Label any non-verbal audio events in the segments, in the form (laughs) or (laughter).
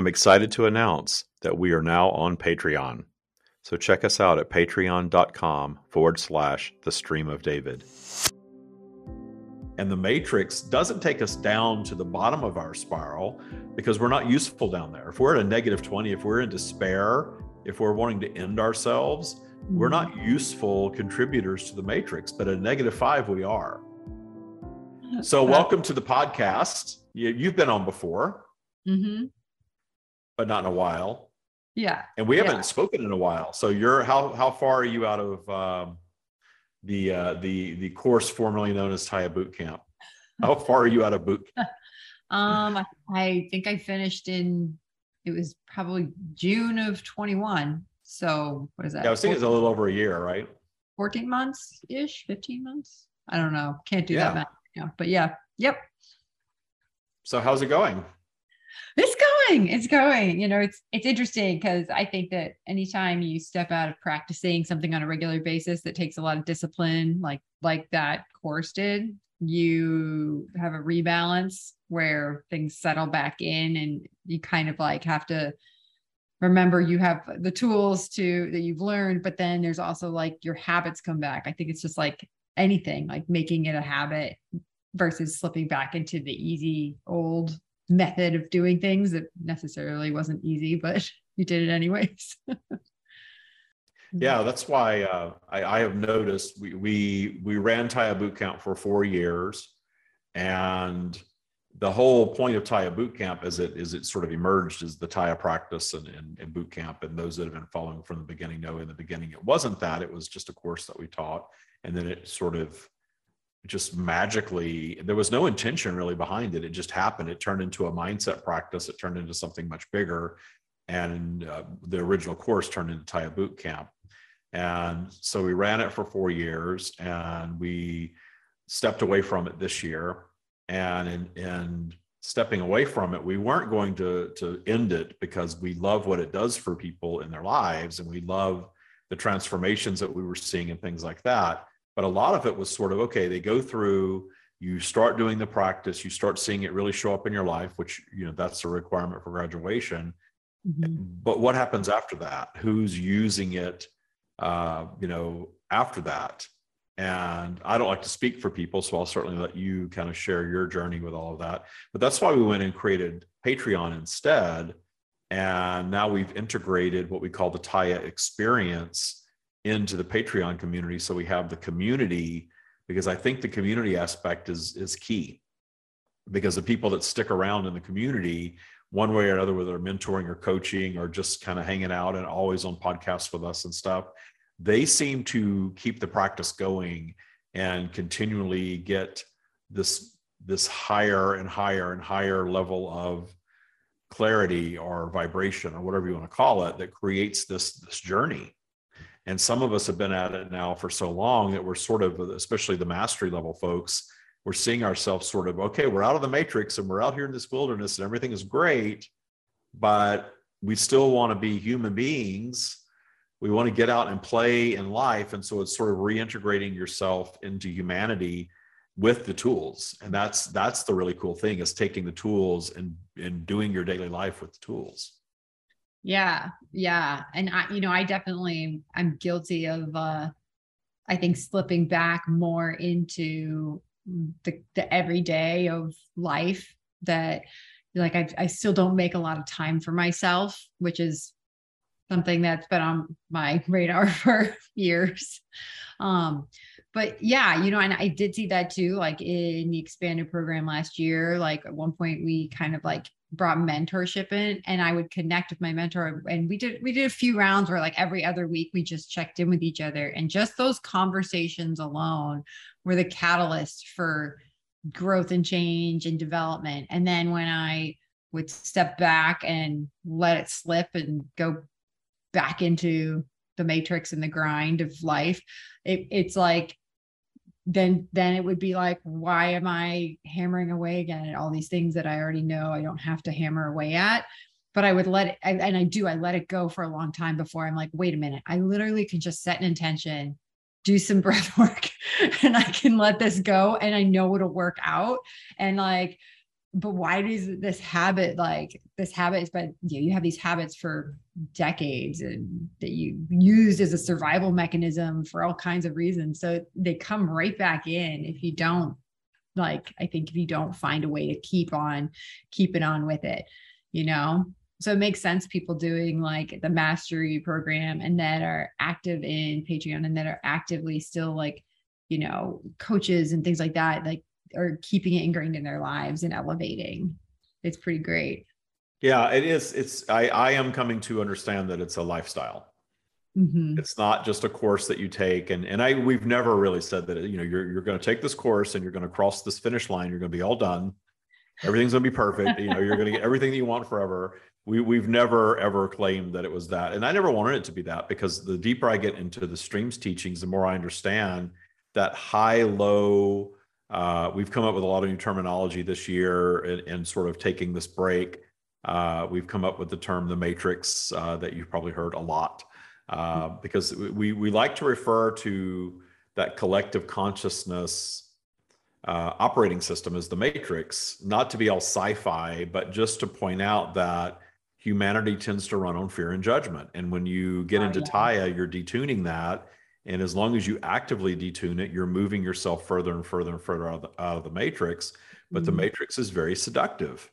I'm excited to announce that we are now on Patreon. So check us out at patreon.com forward slash the stream of David. And the matrix doesn't take us down to the bottom of our spiral because we're not useful down there. If we're at a negative 20, if we're in despair, if we're wanting to end ourselves, we're not mm-hmm. useful contributors to the matrix, but at a negative five, we are. So, welcome to the podcast. You, have been on before. Mm-hmm but not in a while. Yeah. And we haven't yeah. spoken in a while. So you're how how far are you out of um, the uh, the the course formerly known as Tya Boot Camp? How far are you out of boot? (laughs) um, I think I finished in it was probably June of 21. So what is that? Yeah, I was thinking it's a little over a year, right? 14 months ish, 15 months. I don't know. Can't do yeah. that math. But yeah, yep. So how's it going? It's going. It's going. You know, it's it's interesting because I think that anytime you step out of practicing something on a regular basis that takes a lot of discipline, like like that course did, you have a rebalance where things settle back in and you kind of like have to remember you have the tools to that you've learned but then there's also like your habits come back i think it's just like anything like making it a habit versus slipping back into the easy old method of doing things that necessarily wasn't easy, but (laughs) you did it anyways. yeah, that's why uh, I, I, have noticed we, we we ran Tya Boot Camp for four years, and the whole point of Tya Boot Camp is it is it sort of emerged as the Tya practice and, and, and boot camp, and those that have been following from the beginning know in the beginning it wasn't that; it was just a course that we taught, and then it sort of just magically there was no intention really behind it. It just happened. It turned into a mindset practice. It turned into something much bigger. And uh, the original course turned into Tya boot camp. And so we ran it for four years and we stepped away from it this year. And in, in stepping away from it we weren't going to to end it because we love what it does for people in their lives and we love the transformations that we were seeing and things like that but a lot of it was sort of okay they go through you start doing the practice you start seeing it really show up in your life which you know that's a requirement for graduation. Mm-hmm. but what happens after that? Who's using it uh, you know after that? And i don't like to speak for people so i'll certainly let you kind of share your journey with all of that. But that's why we went and created patreon instead. And now we've integrated what we call the tya experience into the Patreon community so we have the community because I think the community aspect is is key. Because the people that stick around in the community one way or another whether they're mentoring or coaching or just kind of hanging out and always on podcasts with us and stuff they seem to keep the practice going and continually get this this higher and higher and higher level of clarity or vibration or whatever you want to call it that creates this this journey and some of us have been at it now for so long that we're sort of, especially the mastery level folks, we're seeing ourselves sort of, okay, we're out of the matrix and we're out here in this wilderness and everything is great, but we still want to be human beings. We want to get out and play in life. And so it's sort of reintegrating yourself into humanity with the tools. And that's that's the really cool thing is taking the tools and, and doing your daily life with the tools. Yeah. Yeah. And I, you know, I definitely, I'm guilty of, uh, I think slipping back more into the, the everyday of life that like I, I still don't make a lot of time for myself, which is something that's been on my (laughs) radar for years. Um, but yeah, you know, and I did see that too, like in the expanded program last year. Like at one point, we kind of like brought mentorship in and I would connect with my mentor and we did we did a few rounds where like every other week we just checked in with each other and just those conversations alone were the catalyst for growth and change and development. And then when I would step back and let it slip and go back into the matrix and the grind of life it, it's like then then it would be like why am i hammering away again at all these things that i already know i don't have to hammer away at? But i would let it and i do i let it go for a long time before i'm like wait a minute i literally can just set an intention do some (laughs) breath work and i can let this go and i know it'll work out. And like but why does this habit like this habit is but you, know, you have these habits for decades and that you used as a survival mechanism for all kinds of reasons. So they come right back in if you don't like i think if you don't find a way to keep on keeping on with it you know? So it makes sense people doing like the mastery program and that are active in patreon and that are actively still like you know coaches and things like that like are keeping it ingrained in their lives and elevating. It's pretty great. Yeah, it is. It's I I am coming to understand that it's a lifestyle. Mm-hmm. It's not just a course that you take, and and I we've never really said that you know you're you're going to take this course and you're going to cross this finish line. You're going to be all done. Everything's going to be perfect. you know, you're going to get everything that you want forever. We we've never ever claimed that it was that, and I never wanted it to be that because the deeper I get into the streams teachings, the more I understand that high low uh, we've come up with a lot of new terminology this year and, sort of taking this break. Uh, we've come up with the term the matrix uh, that you've probably heard a lot uh, because we, we like to refer to that collective consciousness uh, operating system as the matrix, not to be all sci fi, but just to point out that humanity tends to run on fear and judgment. And when you get oh, into yeah. Tya, you're detuning that and as long as you actively detune it, you're moving yourself further and further and further out of the, out of the matrix. But mm-hmm. the matrix is very seductive.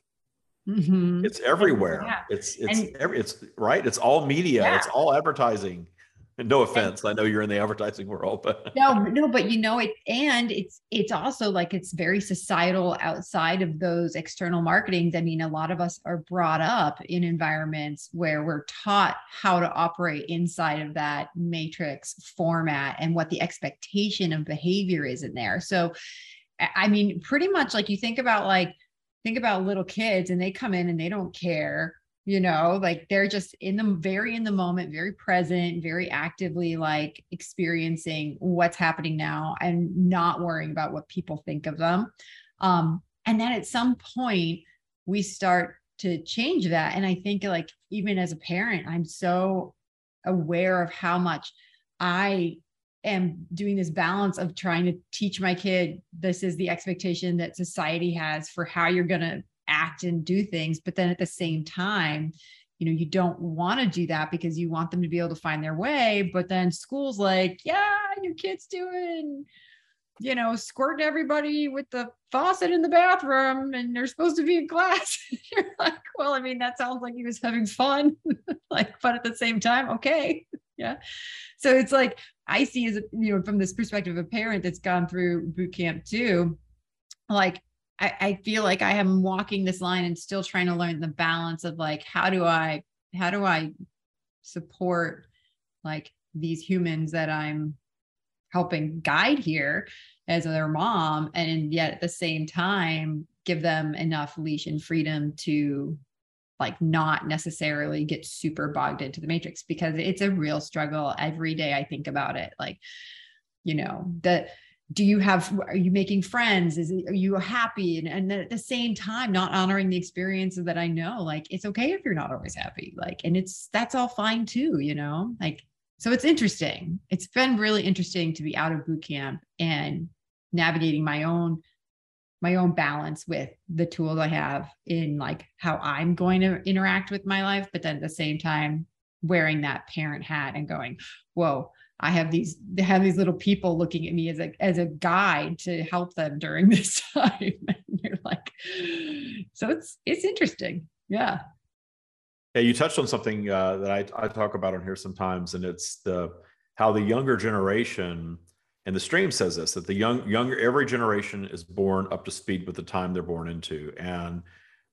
Mm-hmm. It's everywhere. Yeah. It's it's and, every, it's right. It's all media. Yeah. It's all advertising no offense i know you're in the advertising world but no no but you know it and it's it's also like it's very societal outside of those external marketings. I mean a lot of us are brought up in environments where we're taught how to operate inside of that matrix format and what the expectation of behavior is in there. So i mean pretty much like you think about like think about little kids and they come in and they don't care you know like they're just in the very in the moment very present very actively like experiencing what's happening now and not worrying about what people think of them. Um and then at some point we start to change that. And i think like even as a parent i'm so aware of how much i am doing this balance of trying to teach my kid this is the expectation that society has for how you're going to act and do things but then at the same time you know you don't want to do that because you want them to be able to find their way but then school's like yeah your kid's doing you know squirting everybody with the faucet in the bathroom and they're supposed to be in class. (laughs) You're like well i mean that sounds like he was having fun. (laughs) Like but at the same time okay (laughs) yeah. So it's like i see as you know from this perspective of a parent that's gone through boot camp too like I, I feel like I am walking this line and still trying to learn the balance of like how do I how do I support like these humans that I'm helping guide here as their mom and yet at the same time give them enough leash and freedom to like not necessarily get super bogged into the matrix because it's a real struggle every day I think about it. Like you know that do you have are you making friends? Is it, are you happy? And, and at the same time not honoring the experiences that i know like it's okay if you're not always happy like and it's that's all fine too you know like so it's interesting. It's been really interesting to be out of boot camp and navigating my own my own balance with the tools i have in like how i'm going to interact with my life but then at the same time wearing that parent hat and going whoa I have these they have these little people looking at me as a as a guide to help them during (laughs) this time. (laughs) and you're like, so it's it's interesting. Yeah. Yeah, you touched on something uh, that I, I talk about on here sometimes, and it's the how the younger generation and the stream says this that the young younger every generation is born up to speed with the time they're born into and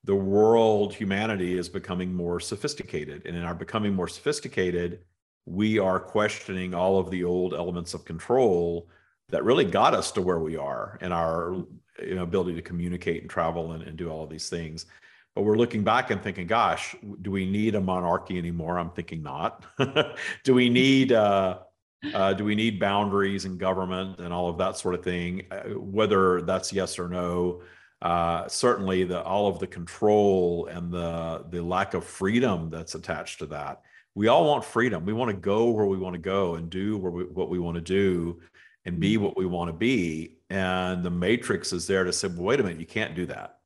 the world humanity is becoming more sophisticated and in our becoming more sophisticated we are questioning all of the old elements of control that really got us to where we are and our you know, ability to communicate and travel and, and do all of these things. But we're looking back and thinking, gosh, do we need a monarchy anymore? I'm thinking not. (laughs) do we need uh, uh, do we need boundaries and government and all of that sort of thing? Uh, whether that's yes or no, uh, certainly the all of the control and the the lack of freedom that's attached to that we all want freedom. We want to go where we want to go and do where we, what we want to do and be mm-hmm. what we want to be. And the matrix is there to say, well, wait a minute, you can't do that.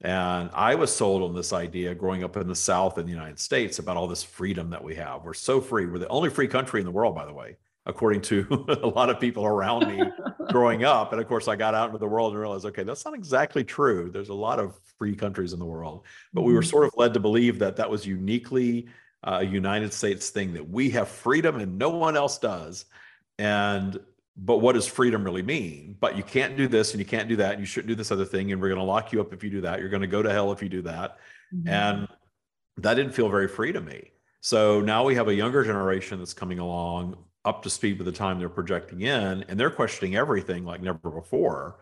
And I was sold on this idea growing up in the South in the United States about all this freedom that we have. We're so free. We're the only free country in the world, by the way, according to (laughs) a lot of people around me (laughs) growing up. And of course, I got out into the world and realized, okay, that's not exactly true. There's a lot of free countries in the world. But we were mm-hmm. sort of led to believe that that was uniquely a United States thing, that we have freedom and no one else does. And but what does freedom really mean? But you can't do this and you can't do that. And you shouldn't do this other thing. And we're going to lock you up if you do that. You're going to go to hell if you do that. Mm-hmm. And that didn't feel very free to me. So now we have a younger generation that's coming along up to speed with the time they're projecting in, and they're questioning everything like never before.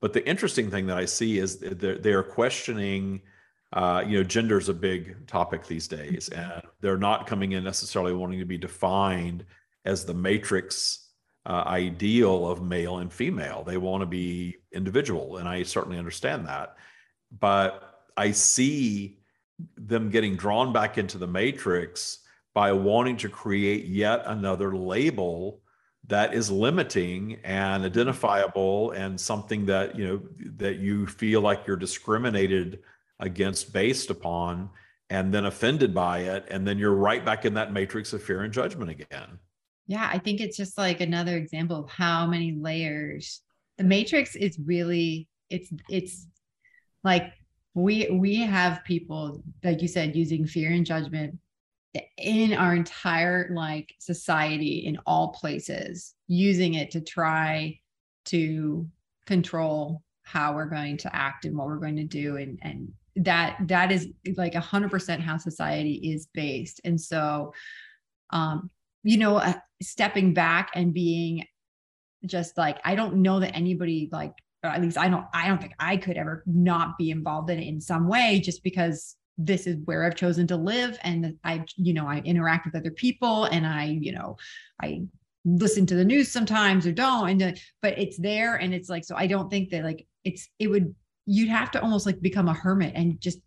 But the interesting thing that I see is they're, they're questioning, uh, you know, gender is a big topic these days, mm-hmm. and they're not coming in necessarily wanting to be defined as the matrix uh, ideal of male and female. They want to be individual, and I certainly understand that. But I see them getting drawn back into the matrix by wanting to create yet another label that is limiting and identifiable and something that you know that you feel like you're discriminated against based upon and then offended by it and then you're right back in that matrix of fear and judgment again yeah, I think it's just like another example of how many layers. The matrix is really it's it's like we we have people like you said using fear and judgment in our entire like society in all places using it to try to control how we're going to act and what we're going to do and and that that is like a hundred percent how society is based. And so um you know, uh, stepping back and being just like, I don't know that anybody like, or at least I don't, I don't think I could ever not be involved in it in some way just because this is where I've chosen to live. And I, you know, I interact with other people and I, you know, I listen to the news sometimes or don't. And, uh, but it's there and it's like, so I don't think that like it's, it would, you'd have to almost like become a hermit and just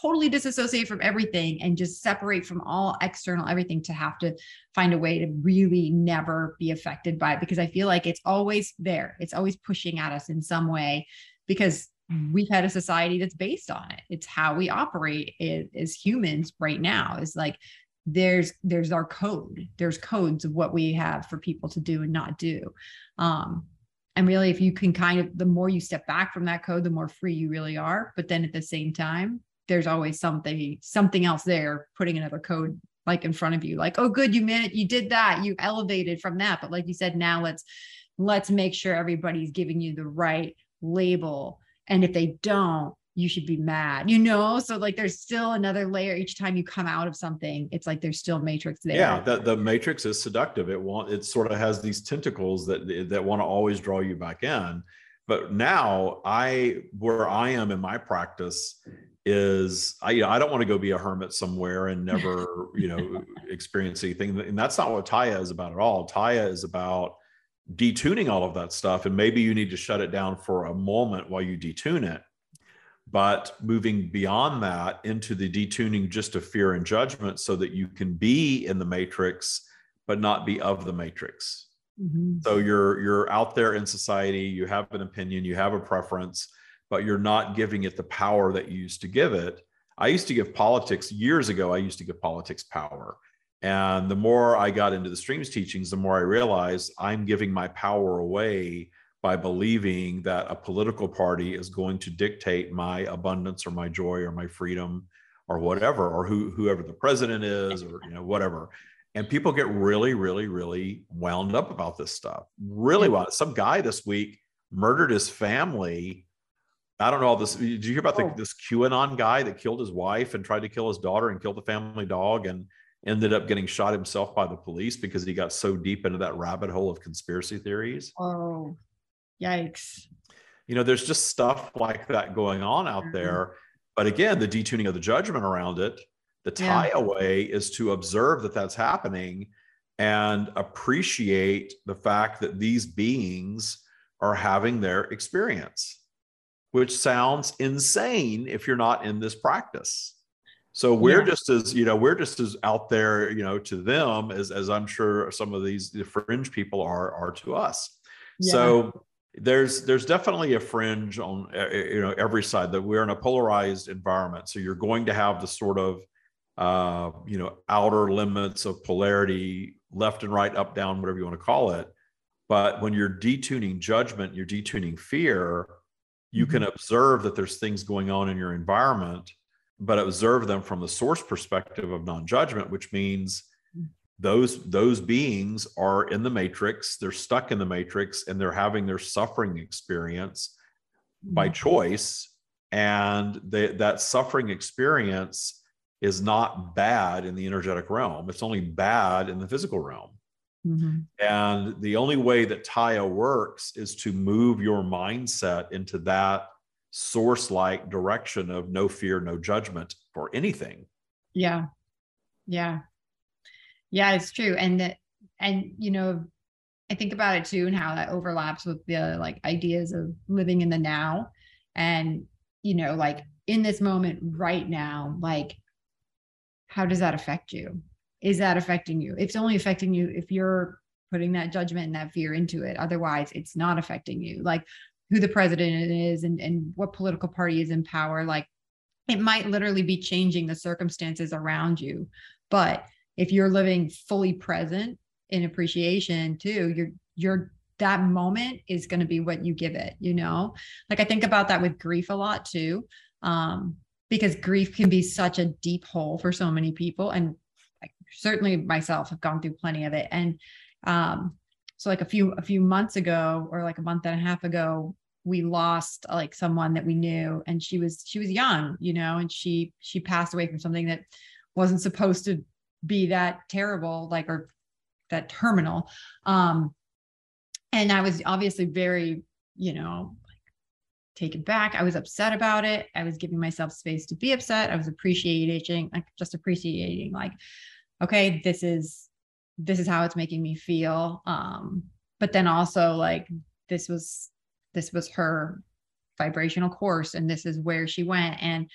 totally disassociate from everything and just separate from all external everything to have to find a way to really never be affected by it because I feel like it's always there. It's always pushing at us in some way because we've had a society that's based on it. It's how we operate as humans right now is like there's there's our code. There's codes of what we have for people to do and not do. Um, and really if you can kind of the more you step back from that code the more free you really are but then at the same time there's always something something else there putting another code like in front of you like oh good you made you did that you elevated from that but like you said now let's let's make sure everybody's giving you the right label and if they don't you should be mad you know so like there's still another layer each time you come out of something it's like there's still matrix there yeah the, the matrix is seductive it want it sort of has these tentacles that that want to always draw you back in but now i where i am in my practice is I, you know, I don't want to go be a hermit somewhere and never, (laughs) you know, experience anything. And that's not what Tya is about at all. Tya is about detuning all of that stuff. And maybe you need to shut it down for a moment while you detune it. But moving beyond that into the detuning just of fear and judgment so that you can be in the matrix, but not be of the matrix. Mm-hmm. So you're you're out there in society, you have an opinion, you have a preference, but you're not giving it the power that you used to give it. I used to give politics years ago, I used to give politics power. And the more I got into the streams teachings, the more I realized I'm giving my power away by believing that a political party is going to dictate my abundance or my joy or my freedom or whatever, or who, whoever the president is or you know whatever. And people get really, really, really wound up about this stuff. Really wound. Some guy this week murdered his family I don't know all this. Did you hear about oh. the, this QAnon guy that killed his wife and tried to kill his daughter and killed the family dog and ended up getting shot himself by the police because he got so deep into that rabbit hole of conspiracy theories? Oh, yikes. You know, there's just stuff like that going on out mm-hmm. there. But again, the detuning of the judgment around it, the tie yeah. away is to observe that that's happening and appreciate the fact that these beings are having their experience which sounds insane if you're not in this practice. So we're yeah. just as, you know, we're just as out there, you know, to them as, as I'm sure some of these the fringe people are, are to us. Yeah. So there's there's definitely a fringe on uh, uh, you know every side that we're in a polarized environment so you're going to have the sort of uh, you know outer limits of polarity left and right up down whatever you want to call it but when you're detuning judgment you're detuning fear you mm-hmm. can observe that there's things going on in your environment but observe them from the source perspective of non-judgment which means those those beings are in the matrix they're stuck in the matrix and they're having their suffering experience by mm-hmm. choice and they, that suffering experience is not bad in the energetic realm it's only bad in the physical realm mm-hmm. and the only way that tya works is to move your mindset into that source like direction of no fear no judgment for anything yeah yeah yeah, it's true. And that, and you know, I think about it too and how that overlaps with the like ideas of living in the now. And, you know, like in this moment right now, like, how does that affect you? Is that affecting you? It's only affecting you if you're putting that judgment and that fear into it. Otherwise, it's not affecting you. Like who the president is and, and what political party is in power. Like it might literally be changing the circumstances around you. But if you're living fully present in appreciation too you're you're that moment is going to be what you give it you know like i think about that with grief a lot too um because grief can be such a deep hole for so many people and I, certainly myself have gone through plenty of it and um so like a few a few months ago or like a month and a half ago we lost like someone that we knew and she was she was young you know and she she passed away from something that wasn't supposed to be that terrible, like, or that terminal. Um, and I was obviously very, you know, taken back. I was upset about it. I was giving myself space to be upset. I was appreciating, like, just appreciating, like, okay, this is this is how it's making me feel. Um, but then also like this was this was her vibrational course and this is where she went and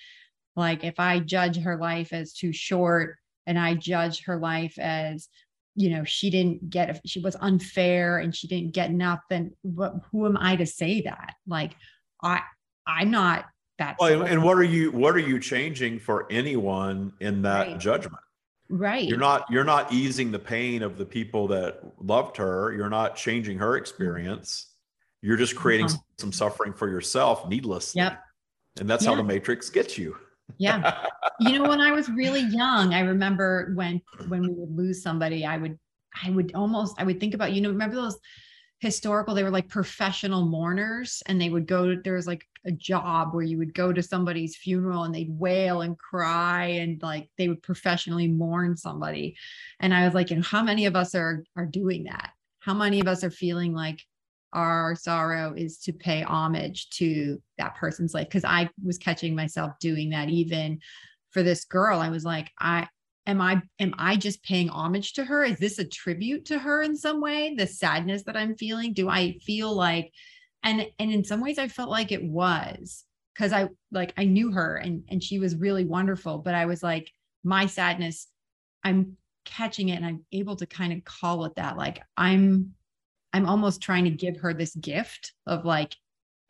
like if i judge her life as too short and I judge her life as you know she didn't get she was unfair and she didn't get enough then what who am I to say that like I I'm not that well, and what are you what are you changing for anyone in that right. judgment right you're not you're not easing the pain of the people that loved her you're not changing her experience you're just creating uh-huh. some suffering for yourself needlessly yep and that's yeah. how the matrix gets you yeah. you know, when I was really young, I remember when when we would lose somebody, I would I would almost I would think about, you know, remember those historical, they were like professional mourners and they would go there was like a job where you would go to somebody's funeral and they'd wail and cry and like they would professionally mourn somebody. And I was like, know, how many of us are are doing that? How many of us are feeling like our sorrow is to pay homage to that person's life? Because i was catching myself doing that even for this girl. I was like i am i am i just paying homage to her? Is this a tribute to her in some way? The sadness that i'm feeling? Do i feel like and and in some ways i felt like it was because i like i knew her and and she was really wonderful but i was like my sadness i'm catching it and i'm able to kind of call it that like i'm I'm almost trying to give her this gift of like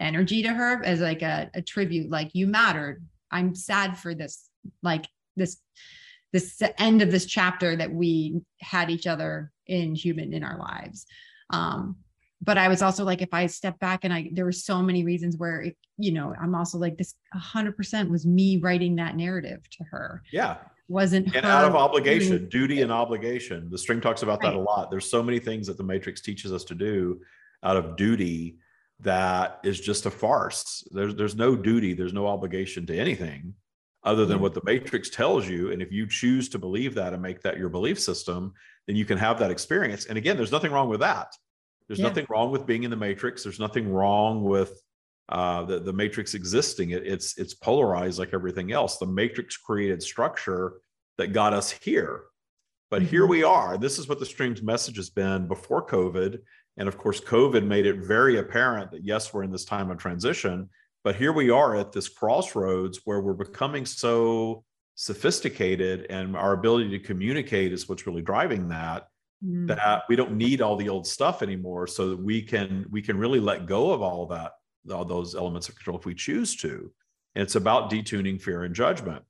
energy to her as like a, a tribute, like you mattered. I'm sad for this, like this, this end of this chapter that we had each other in human in our lives. Um, but I was also like, if I step back and I, there were so many reasons where, it, you know, I'm also like, this 100% was me writing that narrative to her. Yeah. Wasn't and out of obligation duty and obligation. The stream talks about right. that a lot. There's so many things that the matrix teaches us to do out of duty that is just a farce. There's there's no duty there's no obligation to anything other than what the matrix tells you. And if you choose to believe that and make that your belief system then you can have that experience. And again there's nothing wrong with that there's yeah. nothing wrong with being in the matrix there's nothing wrong with uh, the, the matrix existing. It, it's it's polarized like everything else. The matrix created structure that got us here, but mm-hmm. here we are. This is what the stream's message has been before COVID, and of course, COVID made it very apparent that yes, we're in this time of transition. But here we are at this crossroads where we're becoming so sophisticated, and our ability to communicate is what's really driving that. Mm. that we don't need all the old stuff anymore so that we can we can really let go of all that all those elements of control if we choose to and it's about detuning fear and judgment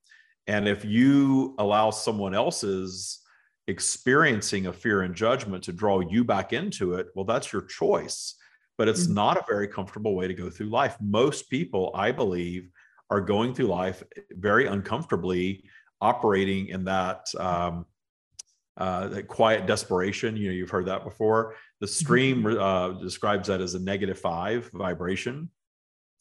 and if you allow someone else's experiencing of fear and judgment to draw you back into it well that's your choice but it's Mhm. not a very comfortable way to go through life most people i believe are going through life very uncomfortably operating in that um, uh, that quiet desperation. You know, you've heard that before. The stream uh, describes that as a negative five vibration.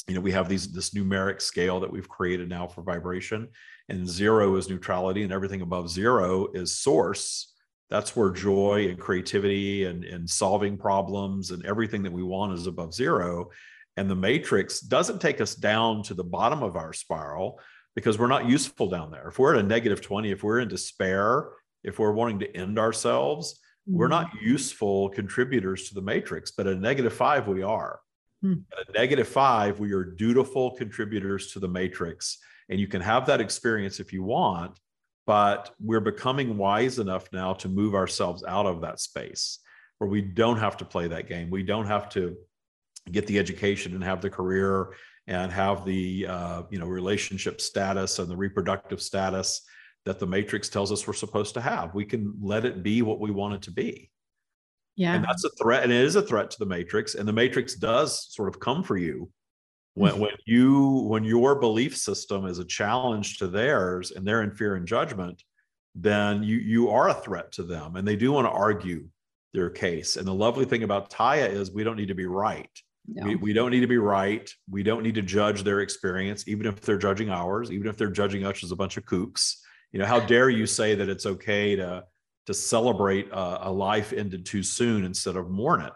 You know, we have these this numeric scale that we've created now for vibration, and zero is neutrality, and everything above zero is source. That's where joy and creativity and, and solving problems and everything that we want is above zero. And the matrix doesn't take us down to the bottom of our spiral because we're not useful down there. If we're at a negative 20, if we're in despair, if we're wanting to end ourselves, we're not useful contributors to the matrix, but at a negative five, we are. Hmm. At a negative five, we are dutiful contributors to the matrix. And you can have that experience if you want, but we're becoming wise enough now to move ourselves out of that space where we don't have to play that game. We don't have to get the education and have the career and have the uh, you know relationship status and the reproductive status that the matrix tells us we're supposed to have. We can let it be what we want it to be. Yeah. And that's a threat. And it is a threat to the matrix. And the matrix does sort of come for you when, mm-hmm. when you when your belief system is a challenge to theirs and they're in fear and judgment, then you you are a threat to them. And they do want to argue their case. And the lovely thing about Tya is we don't need to be right. No. We, we don't need to be right. We don't need to judge their experience, even if they're judging ours, even if they're judging us as a bunch of kooks. You know, how dare you say that it's okay to to celebrate a, a life ended too soon instead of mourn it?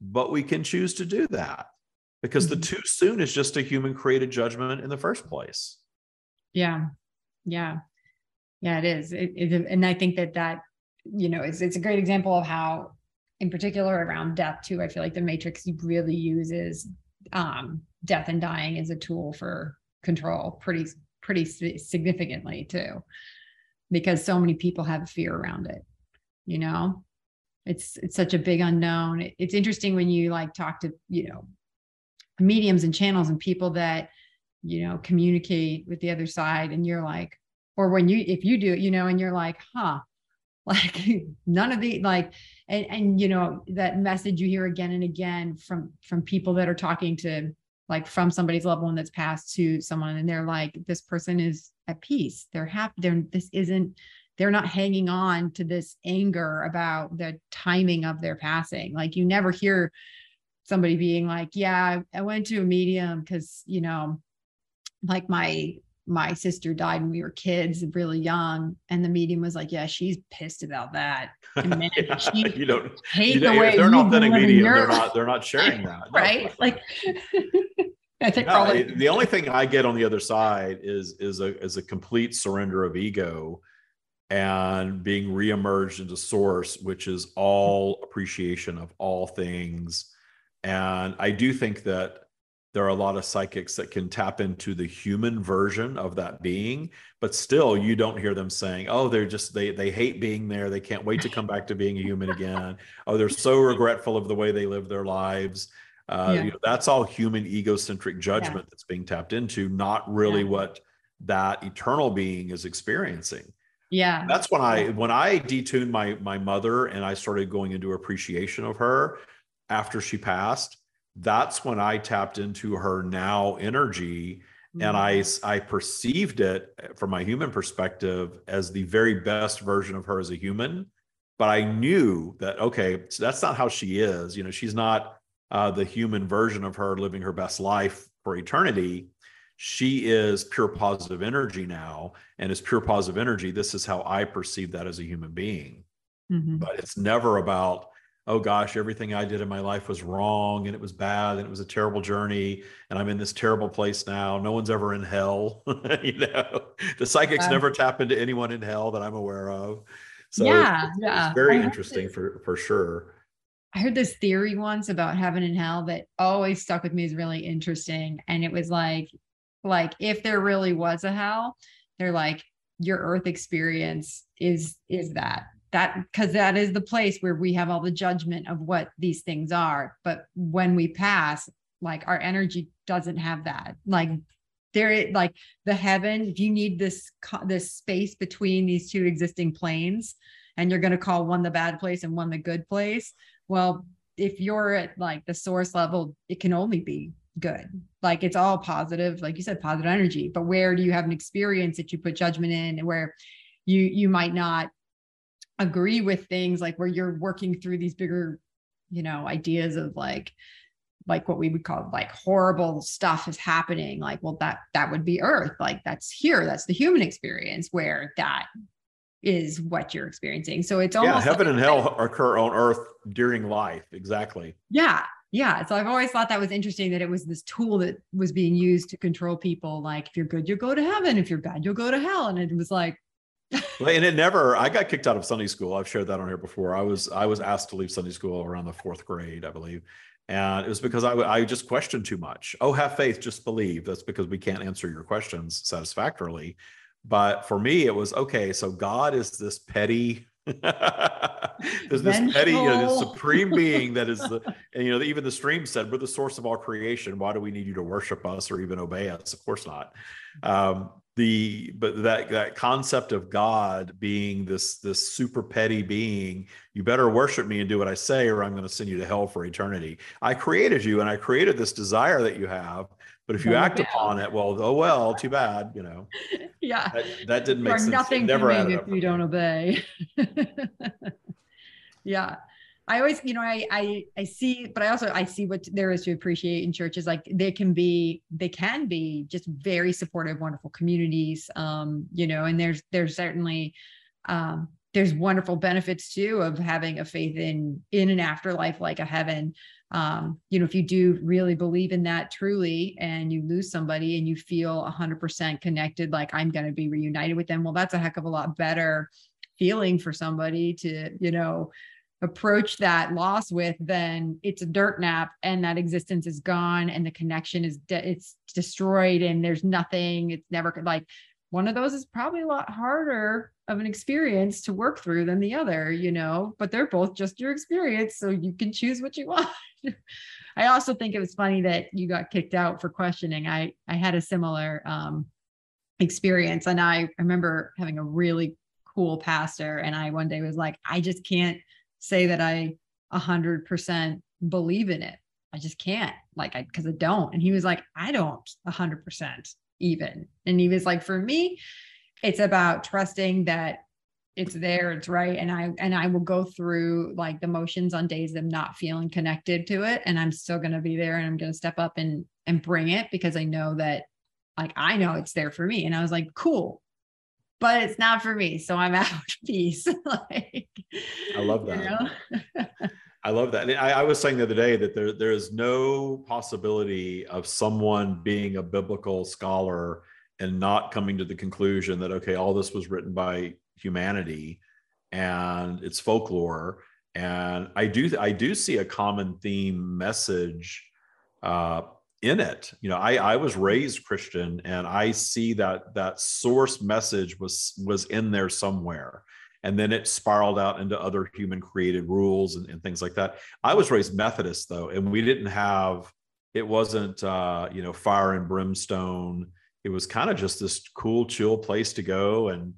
But we can choose to do that because the Mhm. too soon is just a human created judgment in the first place. Yeah. Yeah. Yeah, it is. It, it, and I think that that, you know, it's, it's a great example of how, in particular around death too, I feel like the matrix really uses um, death and dying as a tool for control pretty, pretty significantly too, because so many people have fear around it, you know? It's, it's such a big unknown. It's interesting when you like talk to, you know, mediums and channels and people that, you know, communicate with the other side and you're like, or when you if you do it, you know, and you're like, huh, (laughs) like none of the like and and you know that message you hear again and again from from people that are talking to like from somebody's loved one that's passed to someone and they're like this person is at peace. They're happy they're this isn't they're not hanging on to this anger about the timing of their passing. Like you never hear somebody being like yeah i, went to a medium because you know like my my sister died when we were kids really young and the medium was like yeah she's pissed about that And then (laughs) she you don't. hate You the way they're an authentic medium. They're not. They're not sharing that. No. (laughs) right like (laughs) i think No, probably the only thing I get on the other side is is a is a complete surrender of ego and being reemerged into source, which is all appreciation of all things. And I do think that there are a lot of psychics that can tap into the human version of that being, but still you don't hear them saying, "Oh, they're just they they hate being there. They can't wait to come back to being a human again. Oh, they're so regretful of the way they live their lives." Uh, Yeah. you know, that's all human egocentric judgment that's being tapped into, not really Yeah. what that eternal being is experiencing. yeah That's when I when I detuned my my mother and I started going into appreciation of her after she passed. That's when I tapped into her now energy and I, I perceived it eh, from my human perspective as the very best version of her as a human. But I knew that okay, so that's not how she is. You know, she's not uh, the human version of her living her best life for eternity. She is pure positive energy now, and as pure positive energy, this is how I perceive that as a human being. Mhm. But it's never about oh gosh, everything I did in my life was wrong and it was bad and it was a terrible journey and I'm in this terrible place now. No one's ever in hell. (laughs) you know, the psychics never tap into anyone in hell that I'm aware of. So Yeah, it's, yeah. it's very interesting this- for for sure. I heard this theory once about heaven and hell that always stuck with me is really interesting. And it was like, like if there really was a hell, they're like, your earth experience is is that. That because that is the place where we have all the judgment of what these things are. But when we pass like our energy doesn't have that. Like there like the heaven if you need this this space between these two existing planes and you're going to call one the bad place and one the good place well if you're at like the source level it can only be good. Like it's all positive like you said positive energy. But where do you have an experience that you put judgment in and where you you might not agree with things like where you're working through these bigger you know ideas of like like what we would call like horrible stuff is happening like well that that would be earth. Like that's here. That's the human experience where that is what you're experiencing. So it's almost yeah heaven like, and hell occur on earth during life. Exactly. Yeah. Yeah. So i've always thought that was interesting that it was this tool that was being used to control people. Like if you're good you'll go to heaven. If you're bad you'll go to hell. And it was like and it never i got kicked out of sunday school. I've shared that on here before. I was i was asked to leave sunday school around the fourth grade i believe. And it was because I, I just questioned too much. Oh have faith just believe. That's because we can't answer your questions satisfactorily. But for me it was okay so god is this petty (laughs) there's this petty you know, this supreme being that is the (laughs) and you know even the stream said we're the source of all creation. Why do we need you to worship us or even obey us? Of course not. Um, the but that that concept of god being this this super petty being you better worship me and do what i say or i'm going to send you to hell for eternity. I created you and i created this desire that you have but if you oh, act yeah. upon it well oh well too bad you know? (laughs) Yeah. That, that didn't make sense. Nothing never if you don't obey. (laughs) Yeah I always, you know, I I I see, but I also I see what there is to appreciate in churches. Like they can be, they can be just very supportive, wonderful communities. Um, you know, and there's there's certainly um there's wonderful benefits too of having a faith in in an afterlife like a heaven. Um, you know, if you do really believe in that truly and you lose somebody and you feel 100% connected, like I'm going to be reunited with them, well, that's a heck of a lot better feeling for somebody to, you know, approach that loss with then it's a dirt nap and that existence is gone and the connection is de- it's destroyed and there's nothing it's never like one of those is probably a lot harder of an experience to work through than the other you know but they're both just your experience so you can choose what you (laughs) want. I also think it was funny that you got kicked out for questioning. I i had a similar um experience and i remember having a really cool pastor and i one day was like i just can't say that I a hundred percent believe in it. I just can't like I because I don't. And he was like, I don't a hundred percent even. And he was like, for me, it's about trusting that it's there, it's right. And I and I will go through like the motions on days of not feeling connected to it. And I'm still gonna be there and I'm gonna step up and and bring it because I know that like I know it's there for me. And I was like, cool, but it's not for me. So I'm (laughs) out. Peace. (laughs) like, I love that. You know? (laughs) I love that. I, I, was saying the other day that there there is no possibility of someone being a biblical scholar and not coming to the conclusion that okay, all this was written by humanity and it's folklore. And I do I do see a common theme message uh, in it. You know i i was raised christian and i see that that source message was was in there somewhere. And then it spiraled out into other human created rules and, and things like that. I was raised methodist though and we didn't have it wasn't uh you know fire and brimstone. It was kind of just this cool chill place to go and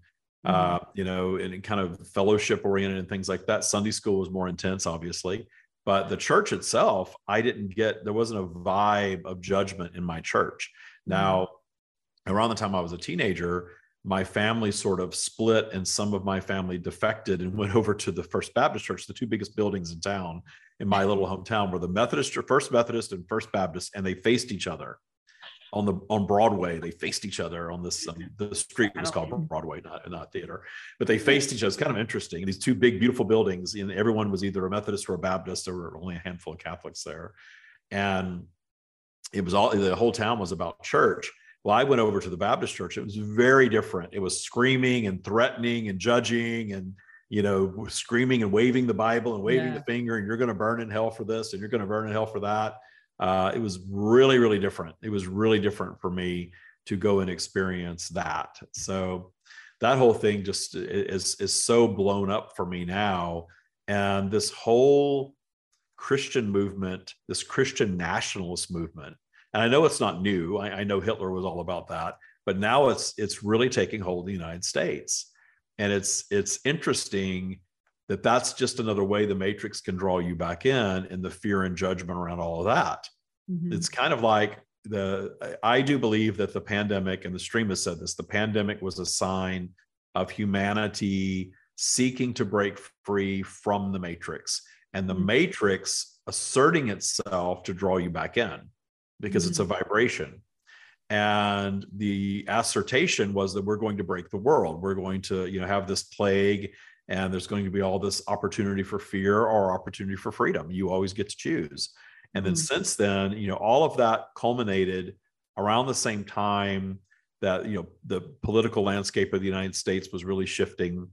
uh, mm-hmm. you know, and kind of fellowship oriented and things like that. Sunday school was more intense, obviously, but the church itself i didn't get there wasn't a vibe of judgment in my church. Mm-hmm. Now around the time i was a teenager my family sort of split and some of my family defected and (laughs) went over to the first baptist church the two biggest buildings in town in my little hometown were the methodist first methodist and first baptist and they faced each other on the on Broadway. They faced each other on this um, the street was called Broadway, not not theater, but they faced each other. It's kind of interesting. These two big, beautiful buildings, and everyone was either a Methodist or a Baptist. There were only a handful of Catholics there, and it was all the whole town was about church. Well, I went over to the Baptist church. It was very different. It was screaming and threatening and judging and you know screaming and waving the Bible and waving yeah. the finger and you're going to burn in hell for this and you're going to burn in hell for that uh, it was really really different. It was really different for me to go and experience that. So that whole thing just is is so blown up for me now. And this whole christian movement this christian nationalist movement and i know it's not new. I, I, know hitler was all about that but now it's it's really taking hold in the united states. And it's it's interesting that that's just another way the matrix can draw you back in and the fear and judgment around all of that mm-hmm. it's kind of like the I do believe that the pandemic, and the stream has said this, the pandemic was a sign of humanity seeking to break free from the matrix and the mm-hmm. matrix asserting itself to draw you back in because mm-hmm. it's a mm-hmm. vibration and the assertion was that we're going to break the world we're going to you know have this plague and there's going to be all this opportunity for fear or opportunity for freedom you always get to choose and then mm-hmm. since then, you know, all of that culminated around the same time that, you know, the political landscape of the United States was really shifting.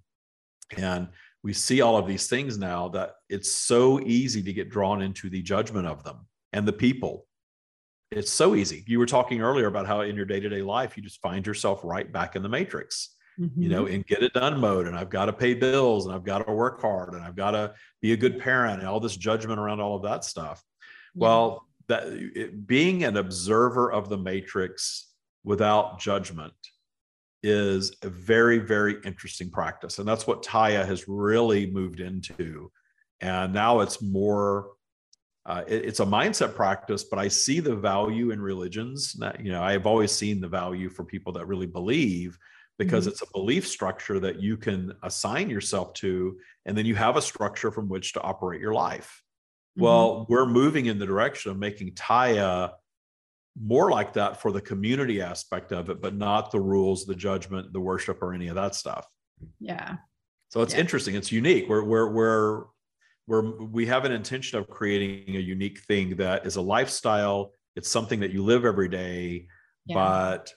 And we see all of these things now that it's so easy to get drawn into the judgment of them and the people. It's so easy. You were talking earlier about how in your day to day life, you just find yourself right back in the matrix. Mm-hmm. you know, in get it done mode. And I've got to pay bills and I've got to work hard and I've got to be a good parent and all this judgment around all of that stuff. Well, that it, being an observer of the matrix without judgment is a very, very interesting practice. And that's what Tya has really moved into. And now it's more, uh, it, it's a mindset practice, but I see the value in religions. That, you know, I have always seen the value for people that really believe because mm-hmm. it's a belief structure that you can assign yourself to. And then you have a structure from which to operate your life. Well, mm-hmm. we're moving in the direction of making Tya more like that for the community aspect of it, but not the rules, the judgment, the worship, or any of that stuff. Yeah. So it's yeah. interesting. It's unique. We're we're we're we're we have an intention of creating a unique thing that is a lifestyle. It's something that you live every day, yeah. but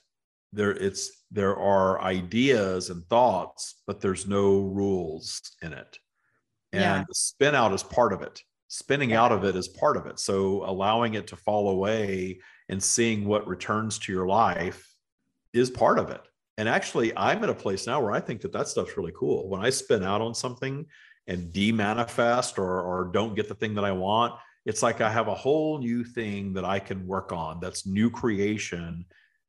there it's there are ideas and thoughts, but there's no rules in it. And yeah. the spin out is part of it. Spinning out of it is part of it. So allowing it to fall away and seeing what returns to your life is part of it. And actually i'm at a place now where i think that that stuff's really cool. When i spin out on something and demanifest or or don't get the thing that i want it's like i have a whole new thing that i can work on that's new creation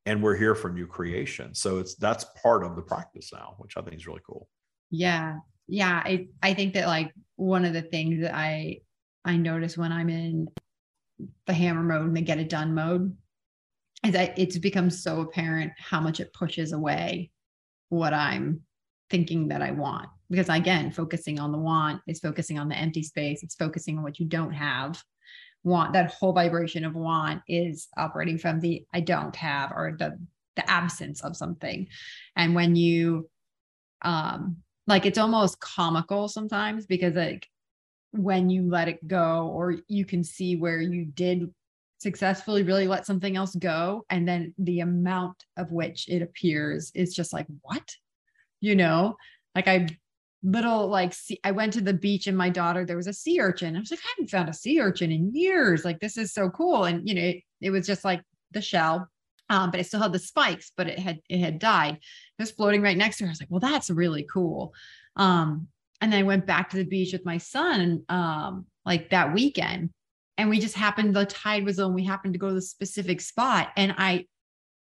and we're here for new creation. So it's that's part of the practice now which i think is really cool. Yeah. Yeah. I i think that like one of the things that i I notice when I'm in the hammer mode and the get it done mode is that it's become so apparent how much it pushes away what I'm thinking that I want. Because again, focusing on the want is focusing on the empty space, it's focusing on what you don't have. Want that whole vibration of want is operating from the I don't have or the the absence of something. And when you um like it's almost comical sometimes because like when you let it go or you can see where you did successfully really let something else go and then the amount of which it appears is just like what you know like i little like see, i went to the beach and my daughter there was a sea urchin. I was like i haven't found a sea urchin in years. Like this is so cool. And you know it, it was just like the shell um, but it still had the spikes but it had it had died. It was floating right next to her. I was like well that's really cool. Um, and then I went back to the beach with my son um like that weekend. And we just happened the tide was on. We happened to go to the specific spot. And I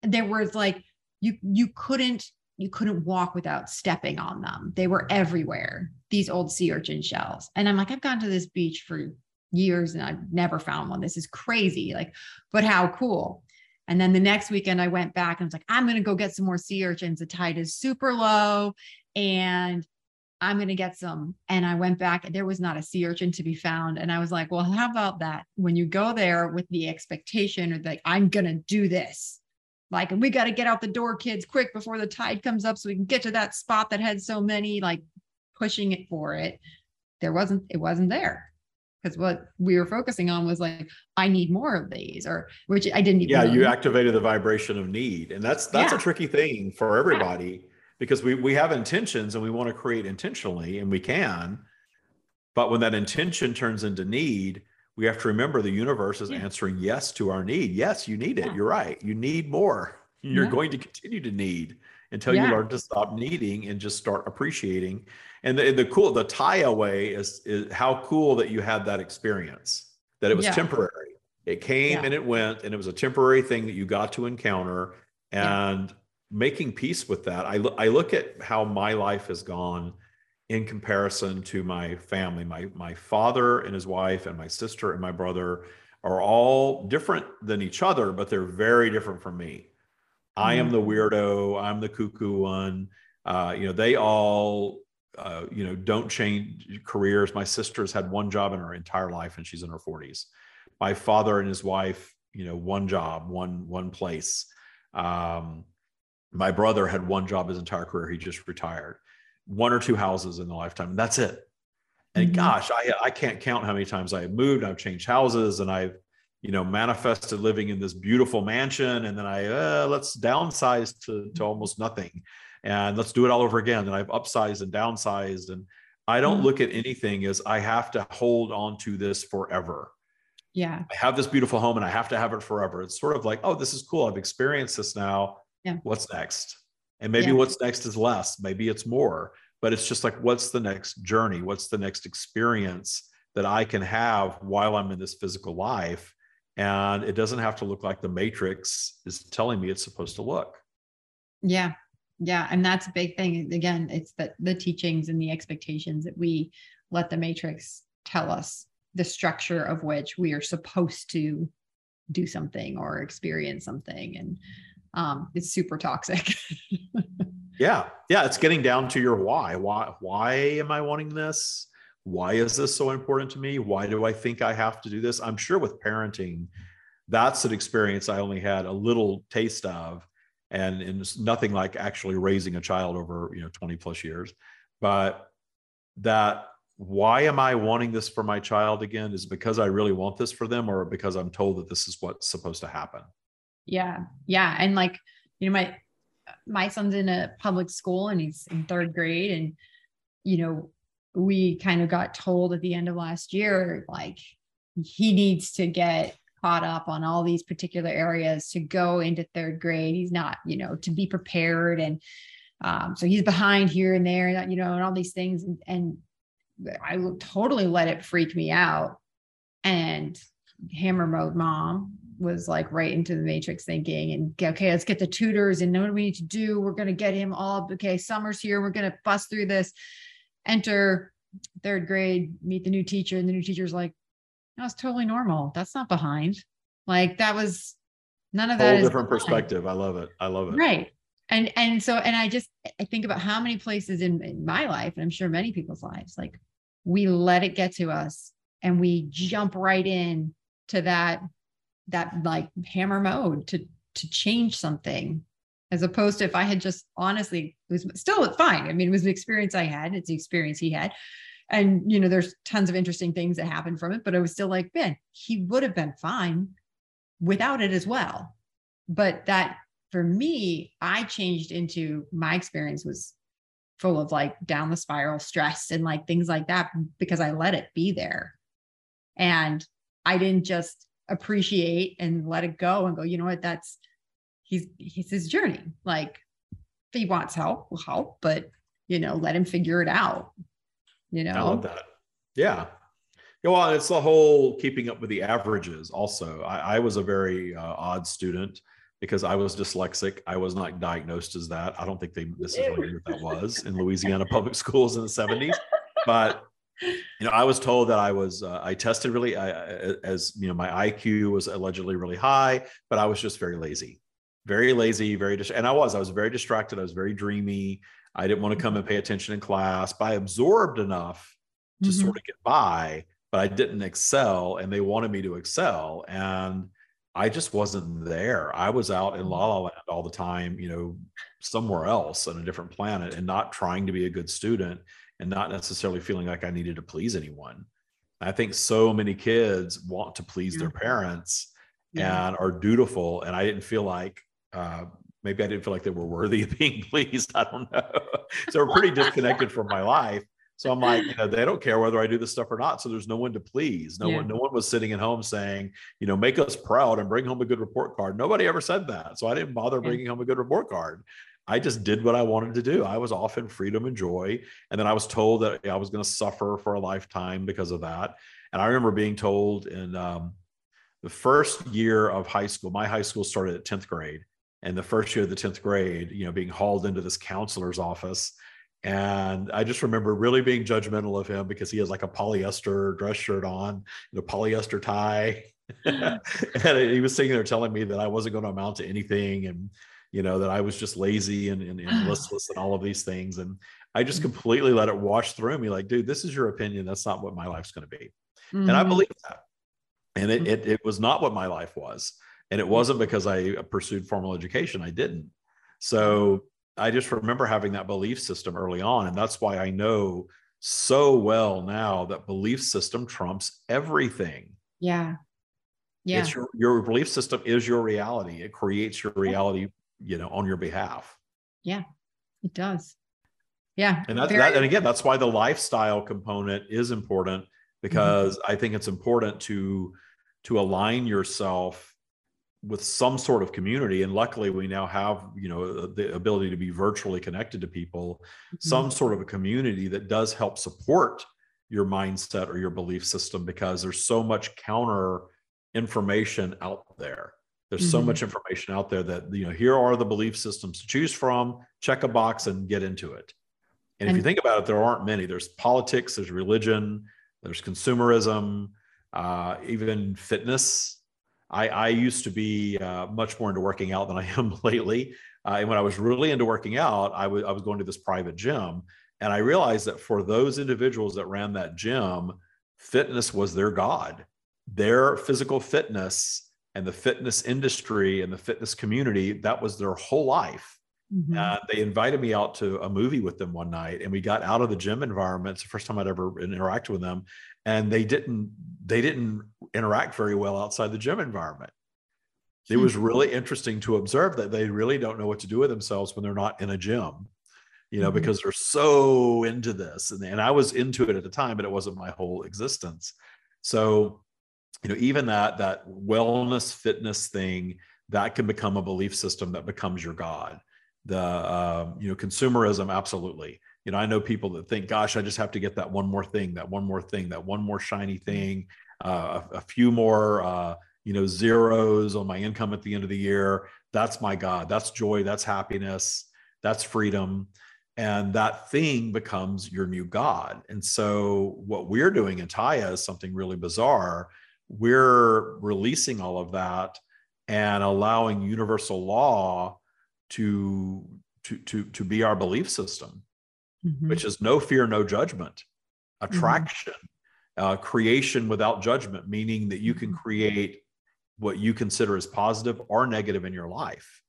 there was like you you couldn't you couldn't walk without stepping on them they were everywhere these old sea urchin shells and I'm like I've gone to this beach for years and I've never found one this is crazy like but how cool and then the next weekend I went back and I was like I'm going to go get some more sea urchins the tide is super low and I'm going to get some. And I went back, and there was not a sea urchin to be found. And I was like, well, how about that? When you go there with the expectation or like, I'm going to do this, like, and we got to get out the door, kids, quick before the tide comes up so we can get to that spot that had so many, like pushing it for it. There wasn't, it wasn't there. Because what we were focusing on was like, I need more of these, or which I didn't. yeah, you activated the vibration of need, and that's that's yeah. a tricky thing for everybody. Yeah because we we have intentions and we want to create intentionally and we can but when that intention turns into need we have to remember the universe is yeah. answering yes to our need yes you need it yeah. you're right you need more you're yeah. going to continue to need until you learn to stop needing and just start appreciating. And the, the cool, the tie away is, is how cool that you had that experience, that it was temporary. It came and it went, and it was a temporary thing that you got to encounter. And making peace with that, I, lo- I look at how my life has gone in comparison to my family. My my father and his wife and my sister and my brother are all different than each other, but they're very different from me. I am the weirdo. I'm the cuckoo one. Uh, you know, they all, uh, you know, don't change careers. My sister's had one job in her entire life, and she's in her 40s. My father and his wife, you know, one job, one one place. Um, my brother had one job his entire career. He just retired. One or two houses in the lifetime. and That's it. And Mhm. gosh, I I can't count how many times I have moved. I've changed houses, and I've you know manifested living in this beautiful mansion, and then I uh, let's downsize to to almost nothing, and let's do it all over again. And I've upsized and downsized, and I don't Mhm. look at anything as I have to hold on to this forever. Yeah. I have this beautiful home, and I have to have it forever. It's sort of like, oh, this is cool. I've experienced this now. Yeah. What's next? And maybe Yeah. what's next is less. Maybe it's more but it's just like what's the next journey what's the next experience that i can have while i'm in this physical life and it doesn't have to look like the matrix is telling me it's supposed to look Yeah. Yeah. And that's a big thing. Again, it's the the teachings and the expectations that we let the matrix tell us the structure of which we are supposed to do something or experience something. And um, it's super toxic. (laughs) yeah. Yeah it's getting down to your why. Why why am i wanting this? Why is this so important to me? Why do i think i have to do this? I'm sure with parenting that's an experience i only had a little taste of and, and it's nothing like actually raising a child over you know 20 plus years. But that why am i wanting this for my child again is because i really want this for them or because i'm told that this is what's supposed to happen Yeah. Yeah. And like, you know, my my son's in a public school and he's in third grade. And, you know, we kind of got told at the end of last year, like he needs to get caught up on all these particular areas to go into third grade. He's not, you know, to be prepared. And um, so he's behind here and there, you know, and all these things. And, and I totally let it freak me out. And hammer mode mom was like right into the matrix thinking and okay let's get the tutors and know what we need to do. We're going to get him all okay summer's here. We're going to bust through this. Enter third grade meet the new teacher and the new teacher's like that was totally normal. That's not behind. Like that was none of that whole different behind. perspective. I love it. I love it. Right. And and so and i just i think about how many places in, in my life and i'm sure many people's lives like we let it get to us and we jump right in to that that like hammer mode to to change something as opposed to if i had just honestly it was still fine. I mean it was the experience i had. It's the experience he had. And you know there's tons of interesting things that happened from it but i was still like man he would have been fine without it as well. But that for me i changed into my experience was full of like down the spiral stress and like things like that because i let it be there. And i didn't just appreciate and let it go and go you know what that's he's he's his journey like if he wants help we'll help but you know let him figure it out you know I love that. Yeah. Yeah, well, it's the whole keeping up with the averages. Also, I, I was a very uh, odd student because I was dyslexic. I was not diagnosed as that. I don't think they necessarily knew what that was in Louisiana public schools in the '70s. But you know, I was told that I was uh, I tested really I, as you know my IQ was allegedly really high, but I was just very lazy, very lazy, very dis- and I was I was very distracted. I was very dreamy. I didn't want to come and pay attention in class, but I absorbed enough to Mhm. sort of get by, but I didn't excel, and they wanted me to excel, and I just wasn't there. I was out in La La Land all the time, you know, somewhere else on a different planet, and not trying to be a good student, and not necessarily feeling like I needed to please anyone. I think so many kids want to please their parents Yeah. and are dutiful, and I didn't feel like. Uh, Maybe I didn't feel like they were worthy of (laughs) being pleased. I don't know. So we're pretty disconnected from my life. So I'm like, you know, they don't care whether I do this stuff or not. So there's no one to please. No Yeah. one, no one was sitting at home saying, you know, make us proud and bring home a good report card. Nobody ever said that. So I didn't bother Yeah. bringing home a good report card. I just did what I wanted to do. I was off in freedom and joy. And then I was told that I was going to suffer for a lifetime because of that. And I remember being told in um, the first year of high school, my high school started at 10th grade. And the first year of the 10th grade, you know, being hauled into this counselor's office. And I just remember really being judgmental of him because he has like a polyester dress shirt on, you know, polyester tie. (laughs) (laughs) and he was sitting there telling me that I wasn't going to amount to anything and, you know, that I was just lazy and, and, and (sighs) listless and all of these things. And I just Mm-hmm. completely let it wash through me like, dude, this is your opinion. That's not what my life's going to be. And I Mhm. believe that. And it, Mhm. it, it was not what my life was. And it wasn't because I pursued formal education. I didn't. So I just remember having that belief system early on. And that's why I know so well now that belief system trumps everything. Yeah. Yeah. It's your, your belief system is your reality. It creates your reality, you know, on your behalf. Yeah, it does. Yeah. And that's that, and again, that's why the lifestyle component is important because I think it's important to to align yourself with some sort of community. And luckily, we now have you know the ability to be virtually connected to people, Mhm. some sort of a community that does help support your mindset or your belief system because there's so much counter information out there. There's so Mhm. much information out there that you know here are the belief systems to choose from. Check a box and get into it. And if you think about it, there aren't many. There's politics, there's religion, there's consumerism, uh, even fitness. I, I used to be uh, much more into working out than I (laughs) am lately. Uh, and when I was really into working out, I was I was going to this private gym, and I realized that for those individuals that ran that gym, fitness was their god. Their physical fitness and the fitness industry and the fitness community that was their whole life. Mhm. Uh, they invited me out to a movie with them one night, and we got out of the gym environment. It's the first time I'd ever interacted with them, and they didn't they didn't interact very well outside the gym environment. It Hmm. was really interesting to observe that they really don't know what to do with themselves when they're not in a gym, you know, Mhm. because they're so into this, and and I was into it at the time, but it wasn't my whole existence. So, you know, even that that wellness fitness thing that can become a belief system that becomes your god. The um, you know consumerism absolutely. You know i know people that think gosh i just have to get that one more thing that one more thing that one more shiny thing uh, a, a few more uh, you know zeros on my income at the end of the year. That's my god. That's joy. That's happiness. That's freedom. And that thing becomes your new god. And so what we're doing in tya is something really bizarre we're releasing all of that and allowing universal law to to to to be our belief system Mhm. which is no fear no judgment attraction uh, creation without judgment meaning that you can Mhm. create what you consider as positive or negative in your life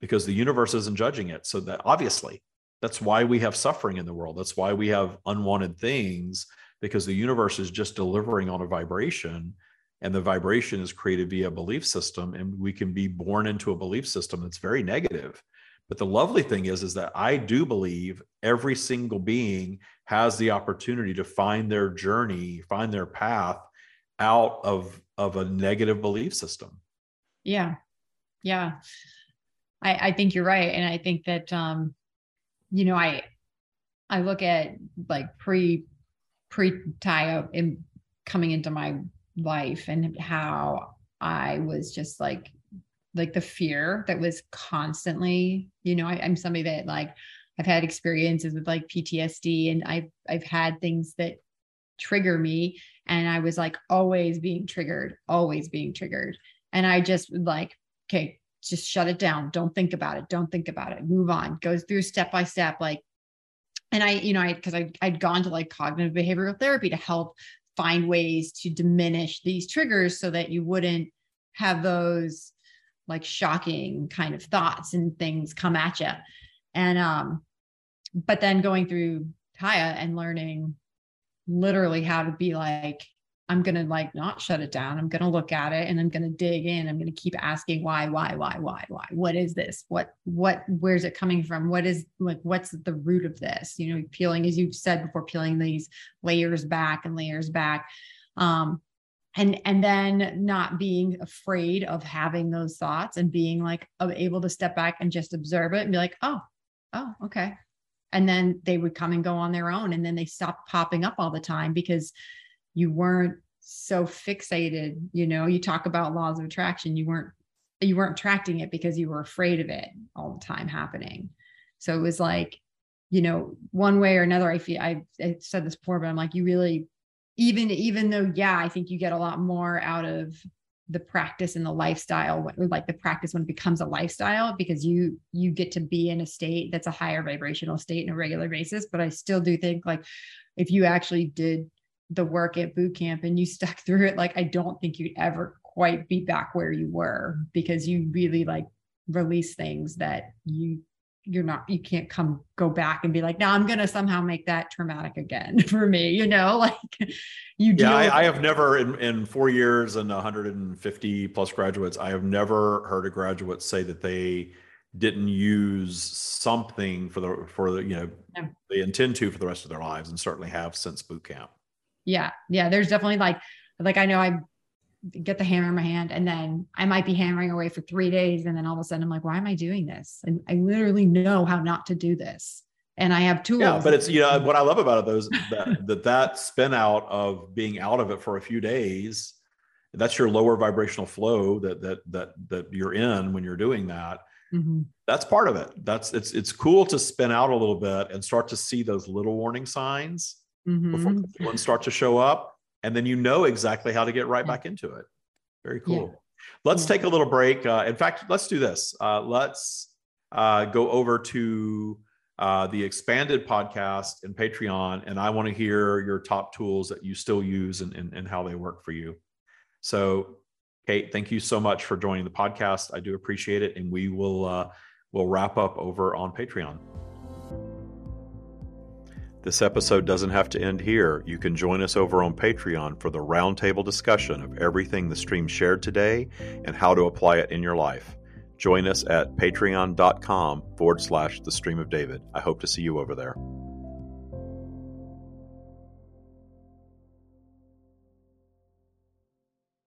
because the universe isn't judging it so that obviously that's why we have suffering in the world that's why we have unwanted things because the universe is just delivering on a vibration and the vibration is created via a belief system and we can be born into a belief system that's very negative but the lovely thing is is that i do believe every single being has the opportunity to find their journey find their path out of of a negative belief system Yeah. Yeah. I, I think you're right. And I think that, um, you know, I, I look at like pre, pre tie up in coming into my life and how I was just like, like the fear that was constantly, you know, I, I'm somebody that like, I've had experiences with like PTSD and I've, I've had things that trigger me and I was like always being triggered, always being triggered. And I just would like, okay, just shut it down. Don't think about it. Don't think about it. Move on. Goes through step by step. Like, and I, you know, I, cause I, I'd gone to like cognitive behavioral therapy to help find ways to diminish these triggers so that you wouldn't have those like shocking kind of thoughts and things come at you. And, um, but then going through Tya and learning literally how to be like, I'm going to like not shut it down. I'm going to look at it and I'm going to dig in. I'm going to keep asking why, why, why, why, why, what is this? What, what, where's it coming from? What is like, what's the root of this? You know, peeling, as you've said before, peeling these layers back and layers back. Um, and, and then not being afraid of having those thoughts and being like able to step back and just observe it and be like, oh, oh, okay. And then they would come and go on their own. And then they stopped popping up all the time because you weren't so fixated. You know, you talk about laws of attraction, you weren't you weren't attracting it because you were afraid of it all the time happening. So it was like, you know, one way or another, I feel I, I said this before, but I'm like, you really even even though yeah i think you get a lot more out of the practice and the lifestyle like the practice when it becomes a lifestyle because you you get to be in a state that's a higher vibrational state in a regular basis but i still do think like if you actually did the work at boot camp and you stuck (laughs) through it like i don't think you'd ever quite be back where you were because you really like release things that you you're not you can't come go back and be like now i'm gonna somehow make that traumatic again (laughs) for me you know (laughs) like you yeah I, I, have never in, in four years and 150 plus graduates i have never heard a graduate say that they didn't use something for the for the you know yeah. they intend to for the rest of their lives and certainly have since boot camp yeah yeah there's definitely like like i know i get the hammer in my hand and then I might be hammering away for three days. And then all of a sudden I'm like, why am I doing this? And I literally know how not to do this. And I have tools. Yeah, but it's, you know, what I love about it those that, that, that spin out of being out of it for a few days, that's your lower vibrational flow that, that, that, that you're in when you're doing that. Mm-hmm. That's part of it. That's it's, it's cool to spin out a little bit and start to see those little warning signs mm-hmm. before ones start to show up and then you know exactly how to get right back into it. Very cool. Yeah. Let's yeah. take a little break. Uh, in fact, let's do this. Uh, let's uh, go over to uh, the expanded podcast and Patreon, and I want to hear your top tools that you still use and, and, and how they work for you. So, Kate, thank you so much for joining the podcast. I do appreciate it, and we will uh, we'll wrap up over on Patreon. This episode doesn't have to end here. You can join us over on Patreon for the roundtable discussion of everything the stream shared today and how to apply it in your life. Join us at patreon.com forward slash the stream of David. I hope to see you over there.